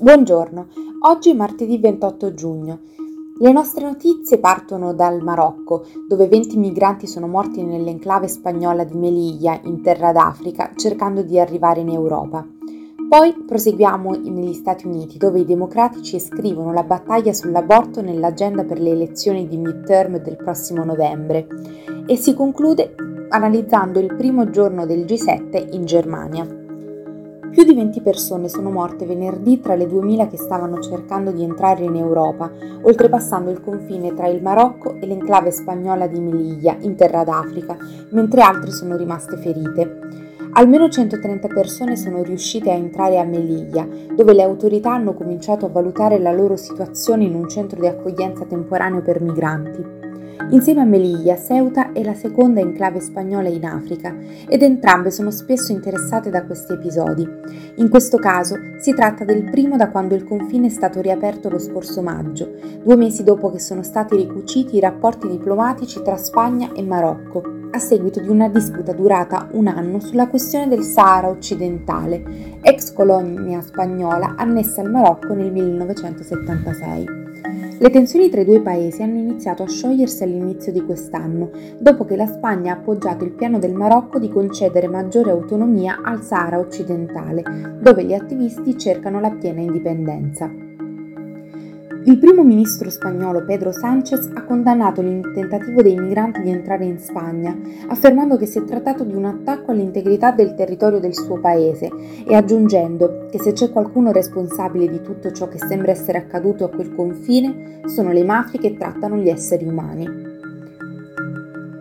Buongiorno, oggi è martedì 28 giugno. Le nostre notizie partono dal Marocco, dove 20 migranti sono morti nell'enclave spagnola di Melilla, in terra d'Africa, cercando di arrivare in Europa. Poi proseguiamo negli Stati Uniti, dove i democratici iscrivono la battaglia sull'aborto nell'agenda per le elezioni di midterm del prossimo novembre e si conclude analizzando il primo giorno del G7 in Germania. Più di 20 persone sono morte venerdì tra le 2000 che stavano cercando di entrare in Europa, oltrepassando il confine tra il Marocco e l'enclave spagnola di Melilla, in terra d'Africa, mentre altre sono rimaste ferite. Almeno 130 persone sono riuscite a entrare a Melilla, dove le autorità hanno cominciato a valutare la loro situazione in un centro di accoglienza temporaneo per migranti. Insieme a Melilla, Ceuta è la seconda enclave spagnola in Africa ed entrambe sono spesso interessate da questi episodi. In questo caso si tratta del primo da quando il confine è stato riaperto lo scorso maggio, due mesi dopo che sono stati ricuciti i rapporti diplomatici tra Spagna e Marocco, a seguito di una disputa durata un anno sulla questione del Sahara occidentale, ex colonia spagnola annessa al Marocco nel 1976. Le tensioni tra i due paesi hanno iniziato a sciogliersi all'inizio di quest'anno, dopo che la Spagna ha appoggiato il piano del Marocco di concedere maggiore autonomia al Sahara occidentale, dove gli attivisti cercano la piena indipendenza. Il primo ministro spagnolo Pedro Sánchez ha condannato il tentativo dei migranti di entrare in Spagna, affermando che si è trattato di un attacco all'integrità del territorio del suo paese e aggiungendo che se c'è qualcuno responsabile di tutto ciò che sembra essere accaduto a quel confine sono le mafie che trattano gli esseri umani.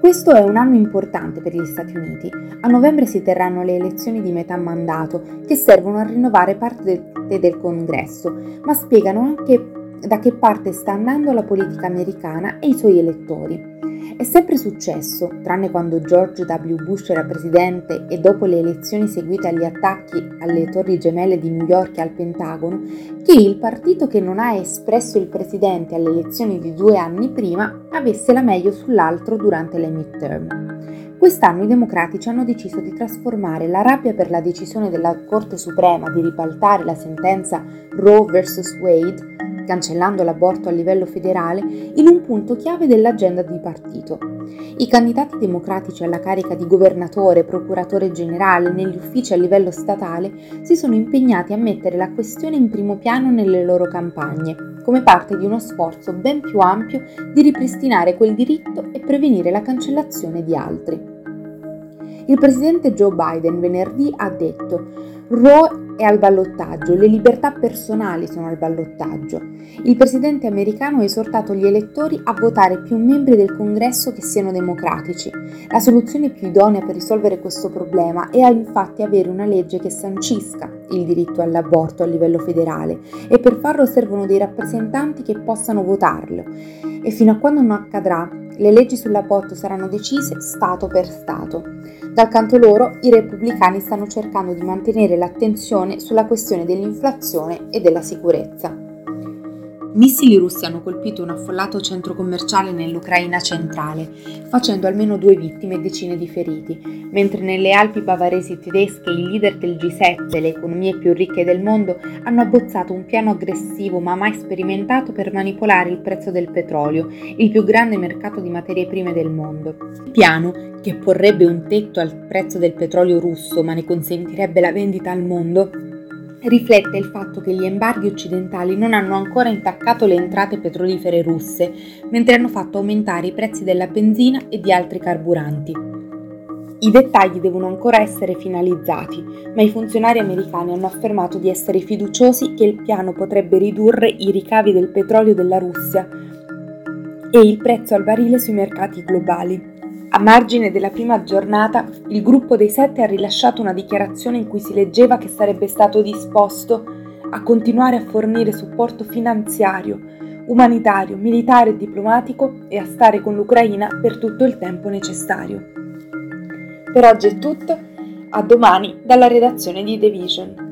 Questo è un anno importante per gli Stati Uniti. A novembre si terranno le elezioni di metà mandato che servono a rinnovare parte del Congresso, ma spiegano anche da che parte sta andando la politica americana e i suoi elettori. È sempre successo, tranne quando George W. Bush era presidente e dopo le elezioni seguite agli attacchi alle torri gemelle di New York e al Pentagono, che il partito che non ha espresso il presidente alle elezioni di due anni prima avesse la meglio sull'altro durante le midterm. Quest'anno i democratici hanno deciso di trasformare la rabbia per la decisione della Corte Suprema di ribaltare la sentenza Roe vs. Wade cancellando l'aborto a livello federale, in un punto chiave dell'agenda di partito. I candidati democratici alla carica di governatore, procuratore generale negli uffici a livello statale si sono impegnati a mettere la questione in primo piano nelle loro campagne, come parte di uno sforzo ben più ampio di ripristinare quel diritto e prevenire la cancellazione di altri. Il presidente Joe Biden venerdì ha detto Roe è al ballottaggio, le libertà personali sono al ballottaggio. Il presidente americano ha esortato gli elettori a votare più membri del congresso che siano democratici. La soluzione più idonea per risolvere questo problema è infatti avere una legge che sancisca il diritto all'aborto a livello federale e per farlo servono dei rappresentanti che possano votarlo. E fino a quando non accadrà, le leggi sull'aborto saranno decise Stato per Stato. Dal canto loro, i repubblicani stanno cercando di mantenere l'attenzione sulla questione dell'inflazione e della sicurezza. Missili russi hanno colpito un affollato centro commerciale nell'Ucraina centrale, facendo almeno due vittime e decine di feriti, mentre nelle Alpi bavaresi tedesche i leader del G7, le economie più ricche del mondo, hanno abbozzato un piano aggressivo ma mai sperimentato per manipolare il prezzo del petrolio, il più grande mercato di materie prime del mondo. Il piano, che porrebbe un tetto al prezzo del petrolio russo ma ne consentirebbe la vendita al mondo, riflette il fatto che gli embarghi occidentali non hanno ancora intaccato le entrate petrolifere russe, mentre hanno fatto aumentare i prezzi della benzina e di altri carburanti. I dettagli devono ancora essere finalizzati, ma i funzionari americani hanno affermato di essere fiduciosi che il piano potrebbe ridurre i ricavi del petrolio della Russia e il prezzo al barile sui mercati globali. A margine della prima giornata, il gruppo dei sette ha rilasciato una dichiarazione in cui si leggeva che sarebbe stato disposto a continuare a fornire supporto finanziario, umanitario, militare e diplomatico e a stare con l'Ucraina per tutto il tempo necessario. Per oggi è tutto, a domani dalla redazione di The Vision.